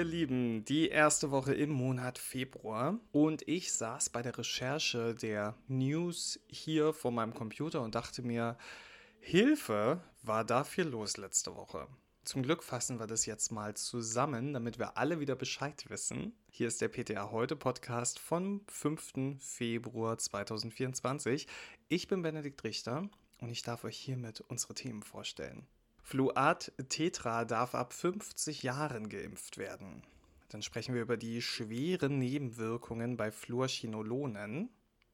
ihr Lieben, die erste Woche im Monat Februar und ich saß bei der Recherche der News hier vor meinem Computer und dachte mir, Hilfe, war da viel los letzte Woche. Zum Glück fassen wir das jetzt mal zusammen, damit wir alle wieder Bescheid wissen. Hier ist der PTA Heute Podcast vom 5. Februar 2024. Ich bin Benedikt Richter und ich darf euch hiermit unsere Themen vorstellen. Fluat Tetra darf ab 50 Jahren geimpft werden. Dann sprechen wir über die schweren Nebenwirkungen bei Fluorchinolonen.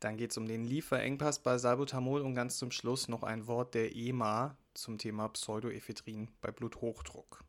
Dann geht es um den Lieferengpass bei Salbutamol und ganz zum Schluss noch ein Wort der EMA zum Thema Pseudoephedrin bei Bluthochdruck.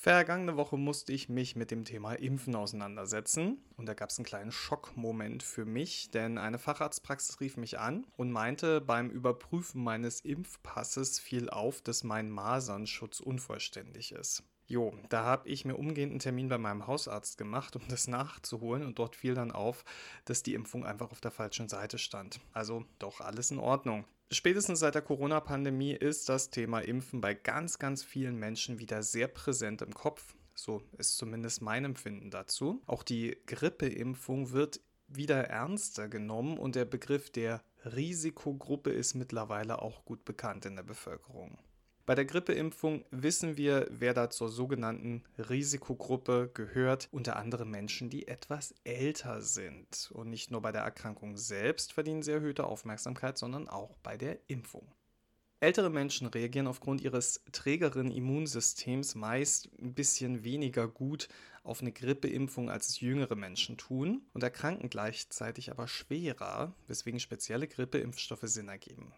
Vergangene Woche musste ich mich mit dem Thema Impfen auseinandersetzen und da gab es einen kleinen Schockmoment für mich, denn eine Facharztpraxis rief mich an und meinte, beim Überprüfen meines Impfpasses fiel auf, dass mein Masernschutz unvollständig ist. Jo, da habe ich mir umgehend einen Termin bei meinem Hausarzt gemacht, um das nachzuholen und dort fiel dann auf, dass die Impfung einfach auf der falschen Seite stand. Also doch alles in Ordnung. Spätestens seit der Corona-Pandemie ist das Thema Impfen bei ganz, ganz vielen Menschen wieder sehr präsent im Kopf. So ist zumindest mein Empfinden dazu. Auch die Grippeimpfung wird wieder ernster genommen und der Begriff der Risikogruppe ist mittlerweile auch gut bekannt in der Bevölkerung. Bei der Grippeimpfung wissen wir, wer da zur sogenannten Risikogruppe gehört, unter anderem Menschen, die etwas älter sind. Und nicht nur bei der Erkrankung selbst verdienen sie erhöhte Aufmerksamkeit, sondern auch bei der Impfung. Ältere Menschen reagieren aufgrund ihres trägeren Immunsystems meist ein bisschen weniger gut auf eine Grippeimpfung, als es jüngere Menschen tun und erkranken gleichzeitig aber schwerer, weswegen spezielle Grippeimpfstoffe Sinn ergeben.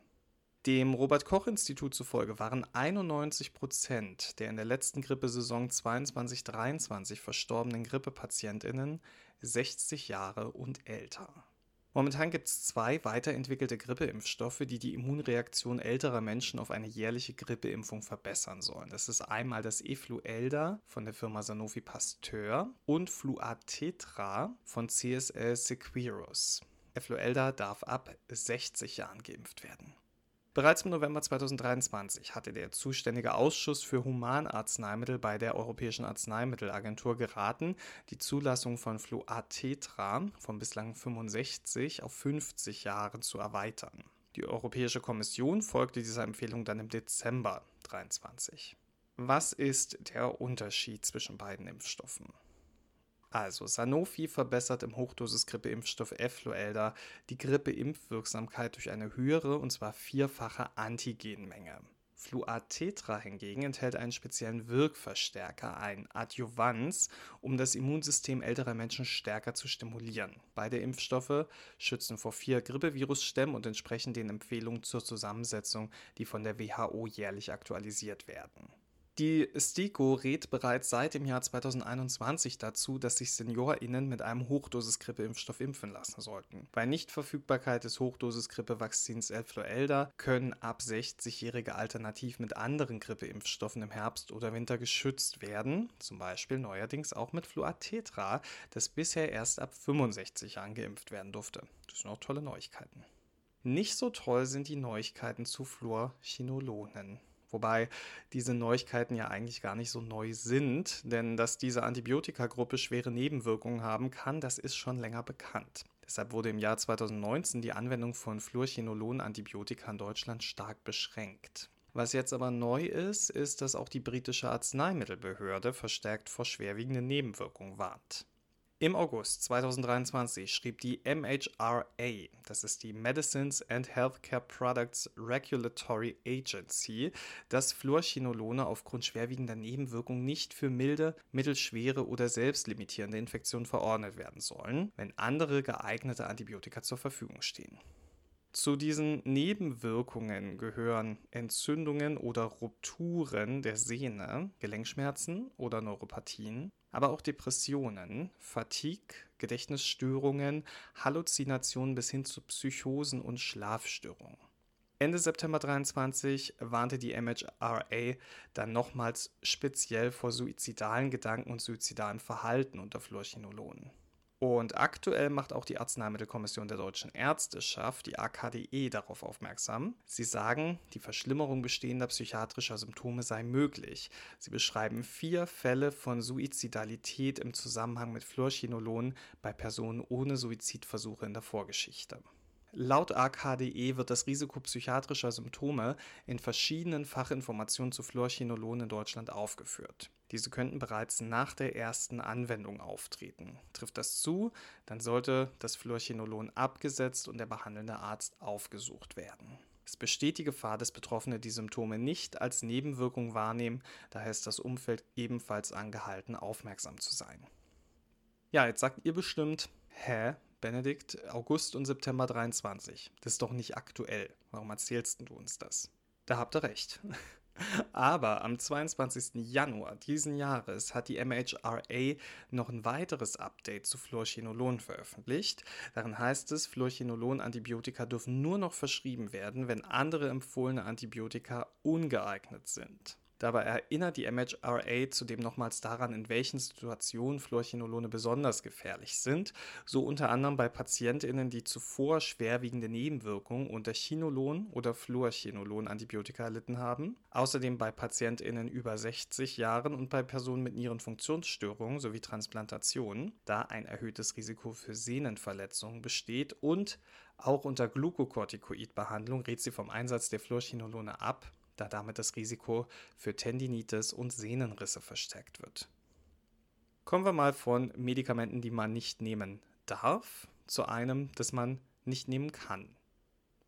Dem Robert Koch Institut zufolge waren 91 Prozent der in der letzten Grippesaison 22-23 verstorbenen Grippepatientinnen 60 Jahre und älter. Momentan gibt es zwei weiterentwickelte Grippeimpfstoffe, die die Immunreaktion älterer Menschen auf eine jährliche Grippeimpfung verbessern sollen. Das ist einmal das Efluelda von der Firma Sanofi Pasteur und Fluatetra von CSL Sequirus. Efluelda darf ab 60 Jahren geimpft werden. Bereits im November 2023 hatte der zuständige Ausschuss für Humanarzneimittel bei der Europäischen Arzneimittelagentur geraten, die Zulassung von Fluatetra von bislang 65 auf 50 Jahre zu erweitern. Die Europäische Kommission folgte dieser Empfehlung dann im Dezember 2023. Was ist der Unterschied zwischen beiden Impfstoffen? Also, Sanofi verbessert im Hochdosis-Grippeimpfstoff Effluelda die Grippeimpfwirksamkeit durch eine höhere, und zwar vierfache Antigenmenge. Fluatetra hingegen enthält einen speziellen Wirkverstärker, ein Adjuvans, um das Immunsystem älterer Menschen stärker zu stimulieren. Beide Impfstoffe schützen vor vier Grippevirusstämmen und entsprechen den Empfehlungen zur Zusammensetzung, die von der WHO jährlich aktualisiert werden. Die STIKO rät bereits seit dem Jahr 2021 dazu, dass sich SeniorInnen mit einem Hochdosis-Grippeimpfstoff impfen lassen sollten. Bei Nichtverfügbarkeit des Hochdosis-Grippevakzins Elfloelda können ab 60-Jährige alternativ mit anderen Grippeimpfstoffen im Herbst oder Winter geschützt werden, zum Beispiel neuerdings auch mit Fluatetra, das bisher erst ab 65 Jahren geimpft werden durfte. Das sind auch tolle Neuigkeiten. Nicht so toll sind die Neuigkeiten zu Fluorchinolonen. Wobei diese Neuigkeiten ja eigentlich gar nicht so neu sind, denn dass diese Antibiotikagruppe schwere Nebenwirkungen haben kann, das ist schon länger bekannt. Deshalb wurde im Jahr 2019 die Anwendung von Fluorchinolon-Antibiotika in Deutschland stark beschränkt. Was jetzt aber neu ist, ist, dass auch die britische Arzneimittelbehörde verstärkt vor schwerwiegenden Nebenwirkungen warnt. Im August 2023 schrieb die MHRA, das ist die Medicines and Healthcare Products Regulatory Agency, dass Fluorchinolone aufgrund schwerwiegender Nebenwirkungen nicht für milde, mittelschwere oder selbstlimitierende Infektionen verordnet werden sollen, wenn andere geeignete Antibiotika zur Verfügung stehen. Zu diesen Nebenwirkungen gehören Entzündungen oder Rupturen der Sehne, Gelenkschmerzen oder Neuropathien, aber auch Depressionen, Fatigue, Gedächtnisstörungen, Halluzinationen bis hin zu Psychosen und Schlafstörungen. Ende September 2023 warnte die MHRA dann nochmals speziell vor suizidalen Gedanken und suizidalem Verhalten unter Fluorchinolonen. Und aktuell macht auch die Arzneimittelkommission der deutschen Ärzteschaft, die AKDE, darauf aufmerksam. Sie sagen, die Verschlimmerung bestehender psychiatrischer Symptome sei möglich. Sie beschreiben vier Fälle von Suizidalität im Zusammenhang mit Fluorchinolon bei Personen ohne Suizidversuche in der Vorgeschichte. Laut AKDE wird das Risiko psychiatrischer Symptome in verschiedenen Fachinformationen zu Fluorchinolon in Deutschland aufgeführt. Diese könnten bereits nach der ersten Anwendung auftreten. Trifft das zu, dann sollte das Fluorchinolon abgesetzt und der behandelnde Arzt aufgesucht werden. Es besteht die Gefahr, dass Betroffene die Symptome nicht als Nebenwirkung wahrnehmen, daher ist das Umfeld ebenfalls angehalten, aufmerksam zu sein. Ja, jetzt sagt ihr bestimmt, hä, Benedikt, August und September 23. Das ist doch nicht aktuell. Warum erzählst du uns das? Da habt ihr recht. Aber am 22. Januar diesen Jahres hat die MHRA noch ein weiteres Update zu Fluorchinolon veröffentlicht. Darin heißt es, Fluorchinolon-Antibiotika dürfen nur noch verschrieben werden, wenn andere empfohlene Antibiotika ungeeignet sind. Dabei erinnert die MHRA zudem nochmals daran, in welchen Situationen Fluorchinolone besonders gefährlich sind, so unter anderem bei PatientInnen, die zuvor schwerwiegende Nebenwirkungen unter Chinolon oder Fluorchinolon-Antibiotika erlitten haben, außerdem bei PatientInnen über 60 Jahren und bei Personen mit Nierenfunktionsstörungen sowie Transplantationen, da ein erhöhtes Risiko für Sehnenverletzungen besteht. Und auch unter Glukokortikoidbehandlung rät sie vom Einsatz der Fluorchinolone ab, da damit das Risiko für Tendinitis und Sehnenrisse verstärkt wird. Kommen wir mal von Medikamenten, die man nicht nehmen darf, zu einem, das man nicht nehmen kann,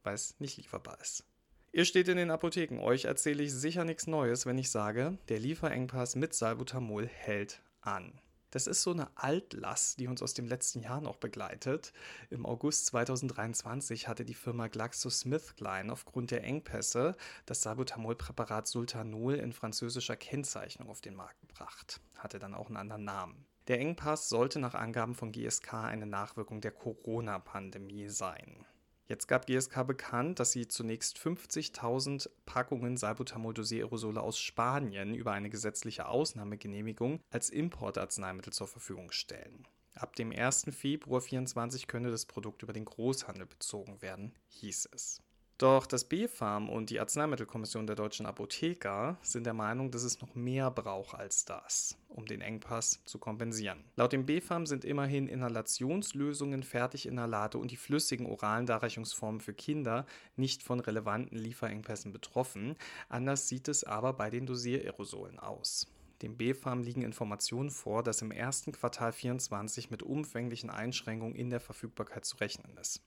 weil es nicht lieferbar ist. Ihr steht in den Apotheken, euch erzähle ich sicher nichts Neues, wenn ich sage, der Lieferengpass mit Salbutamol hält an. Das ist so eine Altlast, die uns aus dem letzten Jahr noch begleitet. Im August 2023 hatte die Firma GlaxoSmithKline aufgrund der Engpässe das Salbutamol-Präparat Sultanol in französischer Kennzeichnung auf den Markt gebracht. Hatte dann auch einen anderen Namen. Der Engpass sollte nach Angaben von GSK eine Nachwirkung der Corona-Pandemie sein. Jetzt gab GSK bekannt, dass sie zunächst 50.000 Packungen Salbutamol-Dosiererosole aus Spanien über eine gesetzliche Ausnahmegenehmigung als Importarzneimittel zur Verfügung stellen. Ab dem 1. Februar 2024 könne das Produkt über den Großhandel bezogen werden, hieß es. Doch das BfArM und die Arzneimittelkommission der deutschen Apotheker sind der Meinung, dass es noch mehr braucht als das, um den Engpass zu kompensieren. Laut dem BfArM sind immerhin Inhalationslösungen, Fertiginhalate und die flüssigen oralen Darreichungsformen für Kinder nicht von relevanten Lieferengpässen betroffen. Anders sieht es aber bei den Dosierersolen aus. Dem BfArM liegen Informationen vor, dass im ersten Quartal 2024 mit umfänglichen Einschränkungen in der Verfügbarkeit zu rechnen ist.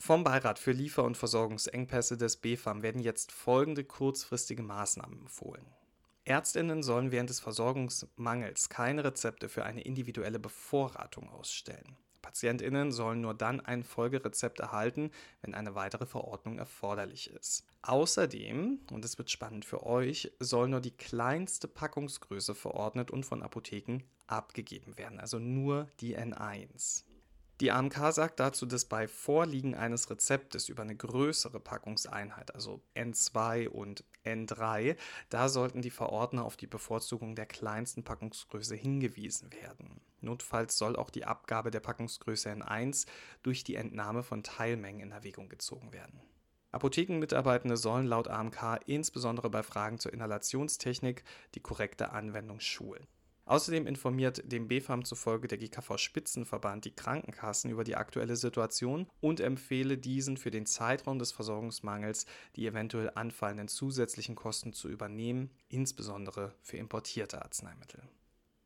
Vom Beirat für Liefer- und Versorgungsengpässe des BfArM werden jetzt folgende kurzfristige Maßnahmen empfohlen. Ärztinnen sollen während des Versorgungsmangels keine Rezepte für eine individuelle Bevorratung ausstellen. Patientinnen sollen nur dann ein Folgerezept erhalten, wenn eine weitere Verordnung erforderlich ist. Außerdem, und es wird spannend für euch, soll nur die kleinste Packungsgröße verordnet und von Apotheken abgegeben werden, also nur die N1. Die AMK sagt dazu, dass bei Vorliegen eines Rezeptes über eine größere Packungseinheit, also N2 und N3, da sollten die Verordner auf die Bevorzugung der kleinsten Packungsgröße hingewiesen werden. Notfalls soll auch die Abgabe der Packungsgröße N1 durch die Entnahme von Teilmengen in Erwägung gezogen werden. Apothekenmitarbeitende sollen laut AMK insbesondere bei Fragen zur Inhalationstechnik die korrekte Anwendung schulen. Außerdem informiert dem BfArM zufolge der GKV-Spitzenverband die Krankenkassen über die aktuelle Situation und empfehle diesen für den Zeitraum des Versorgungsmangels die eventuell anfallenden zusätzlichen Kosten zu übernehmen, insbesondere für importierte Arzneimittel.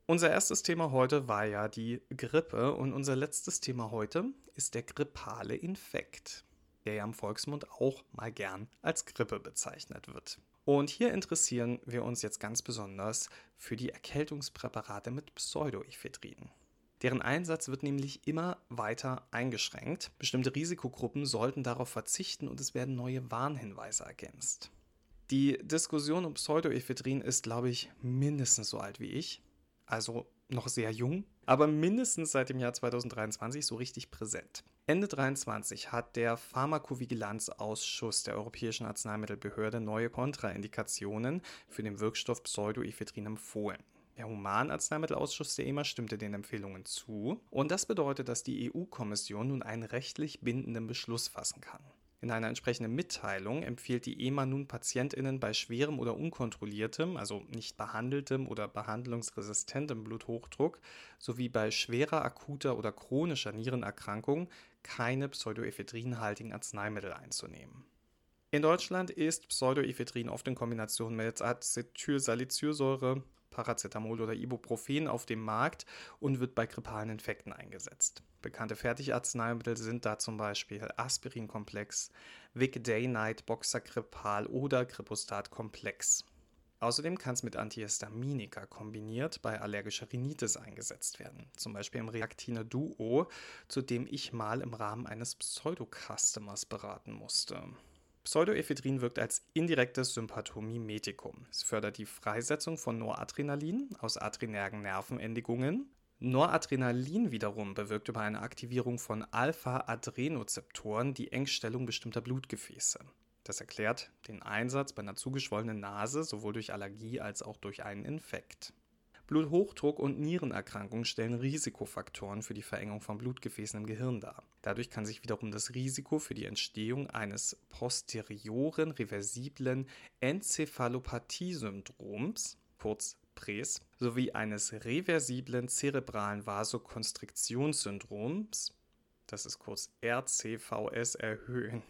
Unser erstes Thema heute war ja die Grippe und unser letztes Thema heute ist der grippale Infekt, der ja im Volksmund auch mal gern als Grippe bezeichnet wird. Und hier interessieren wir uns jetzt ganz besonders für die Erkältungspräparate mit Pseudoephedrin. Deren Einsatz wird nämlich immer weiter eingeschränkt. Bestimmte Risikogruppen sollten darauf verzichten und es werden neue Warnhinweise ergänzt. Die Diskussion um Pseudoephedrin ist, glaube ich, mindestens so alt wie ich, also noch sehr jung, aber mindestens seit dem Jahr 2023 so richtig präsent. Ende 2023 hat der Pharmakovigilanzausschuss der Europäischen Arzneimittelbehörde neue Kontraindikationen für den Wirkstoff Pseudoephedrin empfohlen. Der Humanarzneimittelausschuss der EMA stimmte den Empfehlungen zu und das bedeutet, dass die EU-Kommission nun einen rechtlich bindenden Beschluss fassen kann. In einer entsprechenden Mitteilung empfiehlt die EMA nun PatientInnen bei schwerem oder unkontrolliertem, also nicht behandeltem oder behandlungsresistentem Bluthochdruck sowie bei schwerer akuter oder chronischer Nierenerkrankung keine pseudoephedrinhaltigen Arzneimittel einzunehmen. In Deutschland ist Pseudoephedrin oft in Kombination mit Acetylsalicylsäure, Paracetamol oder Ibuprofen auf dem Markt und wird bei grippalen Infekten eingesetzt. Bekannte Fertigarzneimittel sind da zum Beispiel Aspirinkomplex, Vic Day Night Boxacripal oder Gripostat Komplex. Außerdem kann es mit Antihistaminika kombiniert bei allergischer Rhinitis eingesetzt werden, zum Beispiel im Reactine Duo, zu dem ich mal im Rahmen eines Pseudo-Customers beraten musste. Pseudoephedrin wirkt als indirektes Sympathomimetikum. Es fördert die Freisetzung von Noradrenalin aus adrenergen Nervenendigungen. Noradrenalin wiederum bewirkt über eine Aktivierung von Alpha-Adrenozeptoren die Engstellung bestimmter Blutgefäße. Das erklärt den Einsatz bei einer zugeschwollenen Nase sowohl durch Allergie als auch durch einen Infekt. Bluthochdruck und Nierenerkrankungen stellen Risikofaktoren für die Verengung von Blutgefäßen im Gehirn dar. Dadurch kann sich wiederum das Risiko für die Entstehung eines posterioren reversiblen Enzephalopathie-Syndroms, kurz PRES, sowie eines reversiblen zerebralen Vasokonstriktionssyndroms, das ist kurz RCVS, erhöhen,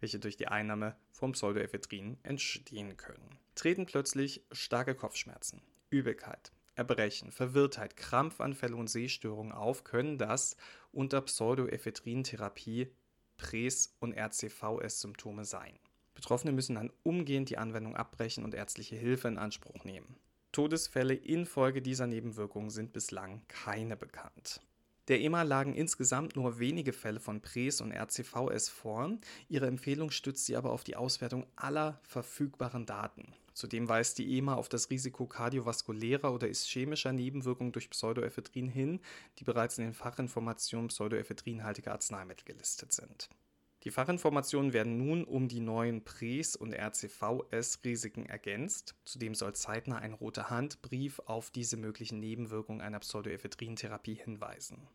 welche durch die Einnahme von Pseudoephedrin entstehen können. Treten plötzlich starke Kopfschmerzen, Übelkeit, Erbrechen, Verwirrtheit, Krampfanfälle und Sehstörungen auf, können das unter Pseudoephedrin-Therapie Pres- und RCVS-Symptome sein. Betroffene müssen dann umgehend die Anwendung abbrechen und ärztliche Hilfe in Anspruch nehmen. Todesfälle infolge dieser Nebenwirkungen sind bislang keine bekannt. Der EMA lagen insgesamt nur wenige Fälle von Pres und RCVS vor. Ihre Empfehlung stützt sie aber auf die Auswertung aller verfügbaren Daten. Zudem weist die EMA auf das Risiko kardiovaskulärer oder ischämischer Nebenwirkungen durch Pseudoephedrin hin, die bereits in den Fachinformationen pseudoephedrinhaltiger Arzneimittel gelistet sind. Die Fachinformationen werden nun um die neuen Pres- und RCVS-Risiken ergänzt. Zudem soll zeitnah ein roter Handbrief auf diese möglichen Nebenwirkungen einer Pseudoephedrin-Therapie hinweisen.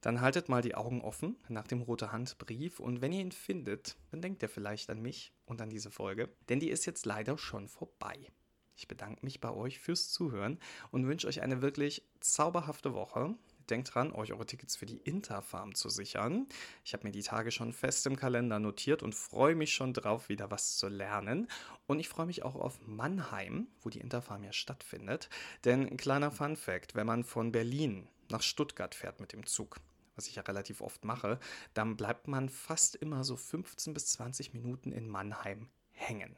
Dann haltet mal die Augen offen nach dem rote Handbrief und wenn ihr ihn findet, dann denkt ihr vielleicht an mich und an diese Folge, denn die ist jetzt leider schon vorbei. Ich bedanke mich bei euch fürs Zuhören und wünsche euch eine wirklich zauberhafte Woche. Denkt dran, euch eure Tickets für die Interfarm zu sichern. Ich habe mir die Tage schon fest im Kalender notiert und freue mich schon drauf, wieder was zu lernen. Und ich freue mich auch auf Mannheim, wo die Interfarm ja stattfindet. Denn ein kleiner Fun fact, wenn man von Berlin nach Stuttgart fährt mit dem Zug, was ich ja relativ oft mache, dann bleibt man fast immer so 15 bis 20 Minuten in Mannheim hängen.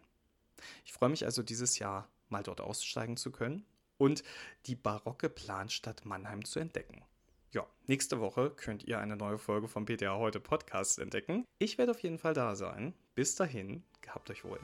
Ich freue mich also dieses Jahr mal dort aussteigen zu können und die barocke Planstadt Mannheim zu entdecken. Ja, nächste Woche könnt ihr eine neue Folge vom PTA Heute Podcast entdecken. Ich werde auf jeden Fall da sein. Bis dahin, gehabt euch wohl.